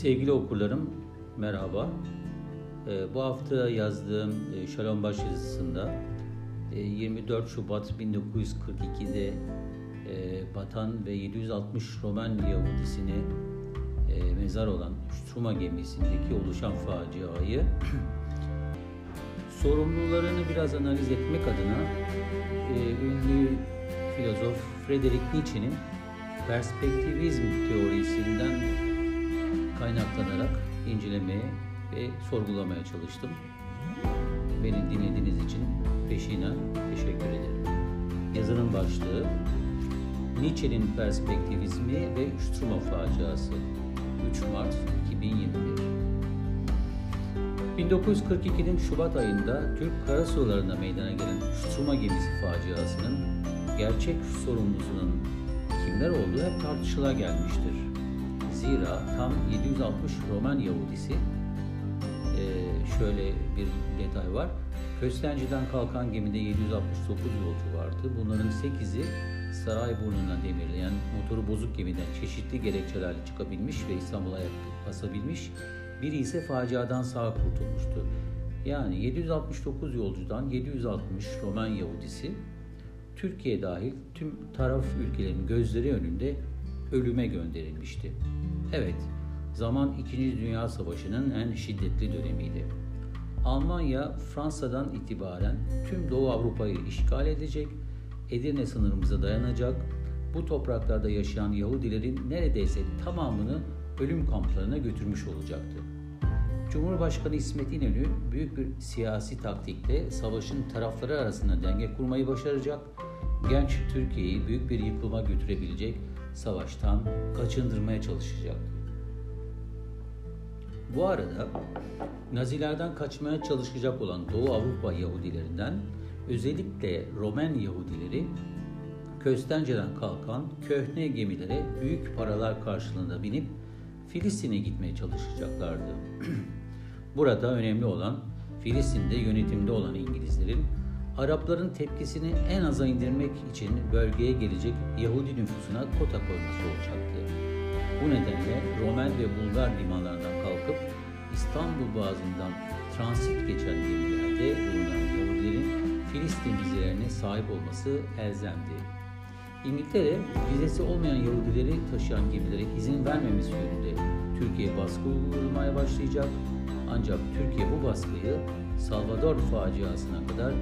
Sevgili okurlarım, merhaba. Ee, bu hafta yazdığım e, Şalom Baş yazısında e, 24 Şubat 1942'de e, batan ve 760 Roman Yahudisini e, mezar olan Struma gemisindeki oluşan faciayı sorumlularını biraz analiz etmek adına e, ünlü filozof Friedrich Nietzsche'nin perspektivizm teorisinden kaynaklanarak incelemeye ve sorgulamaya çalıştım. Beni dinlediğiniz için peşinen teşekkür ederim. Yazının başlığı Nietzsche'nin perspektivizmi ve Struma faciası 3 Mart 2021 1942'nin Şubat ayında Türk karasularında meydana gelen Struma gemisi faciasının gerçek sorumlusunun kimler olduğu hep tartışıla gelmiştir. Zira tam 760 Roman Yahudisi e, şöyle bir detay var. Köstence'den kalkan gemide 769 yolcu vardı. Bunların 8'i Sarayburnu'na demirleyen motoru bozuk gemiden çeşitli gerekçelerle çıkabilmiş ve İstanbul'a basabilmiş. Biri ise faciadan sağ kurtulmuştu. Yani 769 yolcudan 760 Roman Yahudisi Türkiye dahil tüm taraf ülkelerin gözleri önünde ölüme gönderilmişti. Evet, zaman 2. Dünya Savaşı'nın en şiddetli dönemiydi. Almanya Fransa'dan itibaren tüm Doğu Avrupa'yı işgal edecek, Edirne sınırımıza dayanacak, bu topraklarda yaşayan Yahudilerin neredeyse tamamını ölüm kamplarına götürmüş olacaktı. Cumhurbaşkanı İsmet İnönü büyük bir siyasi taktikle savaşın tarafları arasında denge kurmayı başaracak, genç Türkiye'yi büyük bir yıkıma götürebilecek savaştan kaçındırmaya çalışacaktı. Bu arada Nazilerden kaçmaya çalışacak olan Doğu Avrupa Yahudilerinden özellikle Romen Yahudileri Köstence'den kalkan köhne gemilere büyük paralar karşılığında binip Filistin'e gitmeye çalışacaklardı. Burada önemli olan Filistin'de yönetimde olan İngilizlerin Arapların tepkisini en aza indirmek için bölgeye gelecek Yahudi nüfusuna kota koyması olacaktı. Bu nedenle Romen ve Bulgar limanlarından kalkıp İstanbul Boğazı'ndan transit geçen gemilerde bulunan Yahudilerin Filistin vizelerine sahip olması elzemdi. İngiltere, vizesi olmayan Yahudileri taşıyan gemilere izin vermemesi yönünde Türkiye baskı uygulamaya başlayacak. Ancak Türkiye bu baskıyı Salvador faciasına kadar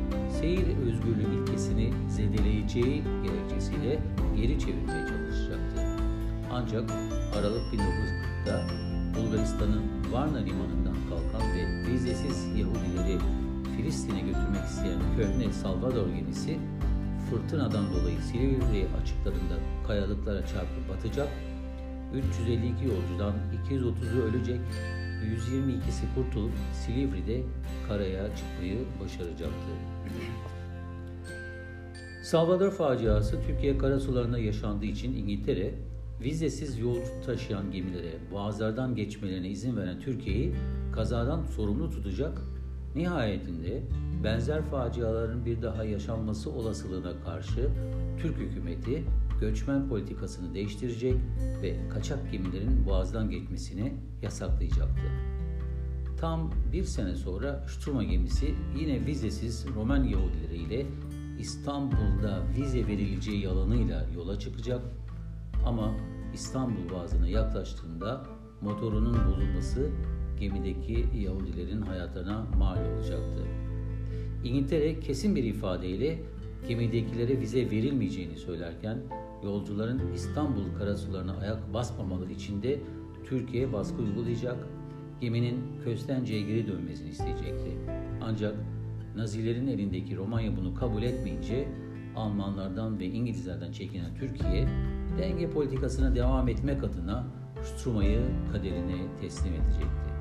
seyir özgürlüğü ilkesini zedeleyeceği gerekçesiyle geri çevirmeye çalışacaktı. Ancak Aralık 1940'da Bulgaristan'ın Varna limanından kalkan ve vizesiz Yahudileri Filistin'e götürmek isteyen köhne Salvador gemisi fırtınadan dolayı Silivri açıklarında kayalıklara çarpıp batacak, 352 yolcudan 230'u ölecek, 122'si kurtulup Silivri'de karaya çıkmayı başaracaktı. Salvador faciası Türkiye karasularında yaşandığı için İngiltere, vizesiz yolcu taşıyan gemilere boğazlardan geçmelerine izin veren Türkiye'yi kazadan sorumlu tutacak, nihayetinde benzer faciaların bir daha yaşanması olasılığına karşı Türk hükümeti göçmen politikasını değiştirecek ve kaçak gemilerin boğazdan geçmesini yasaklayacaktı. Tam bir sene sonra Struma gemisi yine vizesiz Roman Yahudileri ile İstanbul'da vize verileceği yalanıyla yola çıkacak ama İstanbul Boğazı'na yaklaştığında motorunun bozulması gemideki Yahudilerin hayatlarına mal olacaktı. İngiltere kesin bir ifadeyle gemidekilere vize verilmeyeceğini söylerken yolcuların İstanbul karasularına ayak basmamaları için de Türkiye baskı uygulayacak, geminin Köstence'ye geri dönmesini isteyecekti. Ancak Nazilerin elindeki Romanya bunu kabul etmeyince Almanlardan ve İngilizlerden çekinen Türkiye denge politikasına devam etmek adına Struma'yı kaderine teslim edecekti.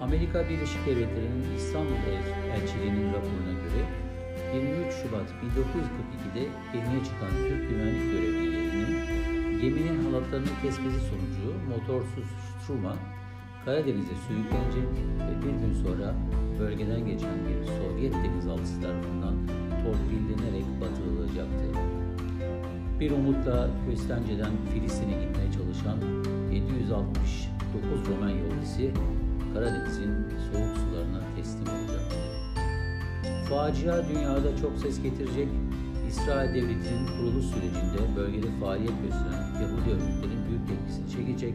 Amerika Birleşik Devletleri'nin İstanbul Elçiliği'nin raporuna göre 23 Şubat 1942'de gemiye çıkan Türk güvenlik görevlilerinin geminin halatlarını kesmesi sonucu motorsuz Struma Karadeniz'e sürüklenecek ve bir gün sonra bölgeden geçen bir Sovyet denizaltısı tarafından torpillenerek batırılacaktı. Bir umutla Köstence'den Filistin'e gitmeye çalışan 760 49 Roman Yahudisi Karadeniz'in soğuk sularına teslim olacak. Facia dünyada çok ses getirecek. İsrail Devleti'nin kuruluş sürecinde bölgede faaliyet gösteren Yahudi örgütlerin büyük tepkisini çekecek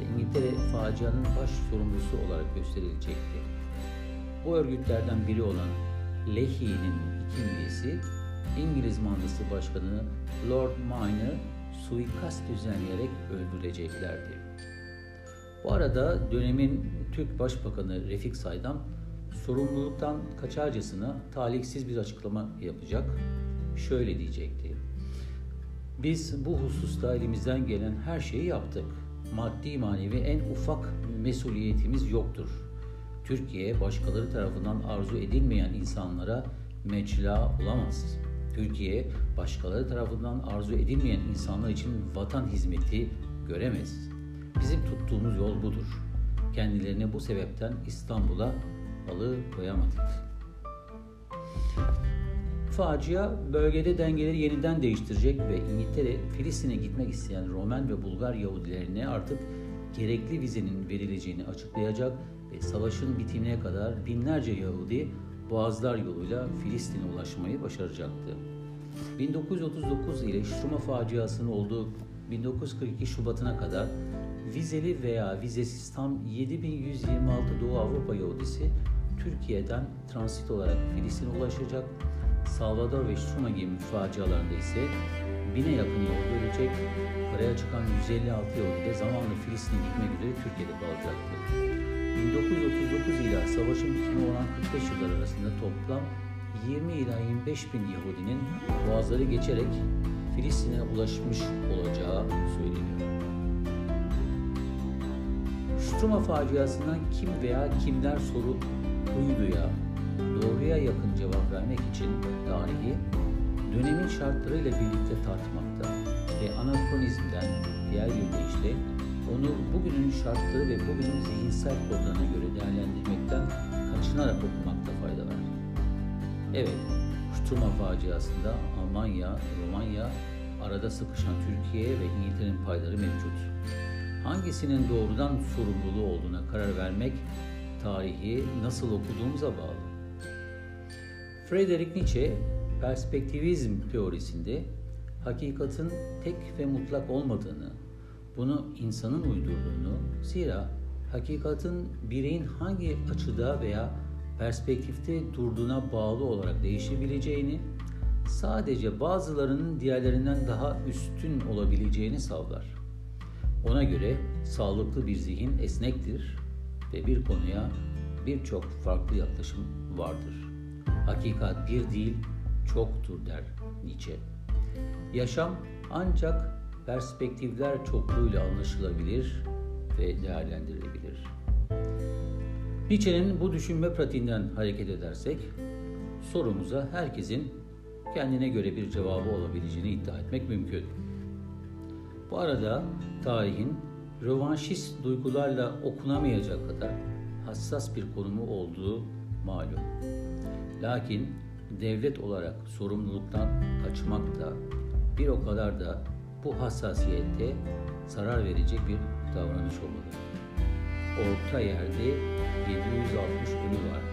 ve İngiltere facianın baş sorumlusu olarak gösterilecekti. Bu örgütlerden biri olan Lehi'nin iki üyesi İngiliz mandası başkanı Lord Mine'ı suikast düzenleyerek öldüreceklerdi. Bu arada dönemin Türk Başbakanı Refik Saydam sorumluluktan kaçarcasına talihsiz bir açıklama yapacak. Şöyle diyecekti. Biz bu hususta elimizden gelen her şeyi yaptık. Maddi manevi en ufak mesuliyetimiz yoktur. Türkiye başkaları tarafından arzu edilmeyen insanlara mecla olamaz. Türkiye başkaları tarafından arzu edilmeyen insanlar için vatan hizmeti göremez. Bizim tuttuğumuz yol budur. Kendilerini bu sebepten İstanbul'a alı koyamadık. Facia bölgede dengeleri yeniden değiştirecek ve İngiltere Filistin'e gitmek isteyen Roman ve Bulgar Yahudilerine artık gerekli vizenin verileceğini açıklayacak ve savaşın bitimine kadar binlerce Yahudi boğazlar yoluyla Filistin'e ulaşmayı başaracaktı. 1939 ile Şuma faciasının olduğu 1942 Şubat'ına kadar vizeli veya vizesiz tam 7126 Doğu Avrupa Yahudisi Türkiye'den transit olarak Filistin'e ulaşacak. Salvador ve Şuma gibi facialarında ise bine yakın Yahudi ölecek. Karaya çıkan 156 Yahudi zamanla Filistin'e gitmek üzere Türkiye'de kalacaktı. 1939 ila savaşın bitimi olan 45 yıllar arasında toplam 20 ila 25 bin Yahudinin boğazları geçerek Filistin'e ulaşmış olacağı söyleniyor. Ştruma faciasından kim veya kimler soru duyduya, doğruya yakın cevap vermek için tarihi dönemin şartlarıyla birlikte tartmakta ve anakronizmden diğer bir deyişle onu bugünün şartları ve bugünün zihinsel kodlarına göre değerlendirmekten kaçınarak okumakta fayda var. Evet, Şturma faciasında Almanya, Romanya, arada sıkışan Türkiye ve İngiltere'nin payları mevcut. Hangisinin doğrudan sorumluluğu olduğuna karar vermek tarihi nasıl okuduğumuza bağlı. Friedrich Nietzsche perspektivizm teorisinde hakikatin tek ve mutlak olmadığını, bunu insanın uydurduğunu, zira hakikatin bireyin hangi açıda veya perspektifte durduğuna bağlı olarak değişebileceğini, sadece bazılarının diğerlerinden daha üstün olabileceğini savlar. Ona göre sağlıklı bir zihin esnektir ve bir konuya birçok farklı yaklaşım vardır. Hakikat bir değil, çoktur der Nietzsche. Yaşam ancak perspektifler çokluğuyla anlaşılabilir ve değerlendirilebilir. Nietzsche'nin bu düşünme pratiğinden hareket edersek, sorumuza herkesin kendine göre bir cevabı olabileceğini iddia etmek mümkün. Bu arada tarihin rövanşist duygularla okunamayacak kadar hassas bir konumu olduğu malum. Lakin devlet olarak sorumluluktan kaçmak da bir o kadar da bu hassasiyette zarar verecek bir davranış olmalı. Orta yerde 760 ölü var.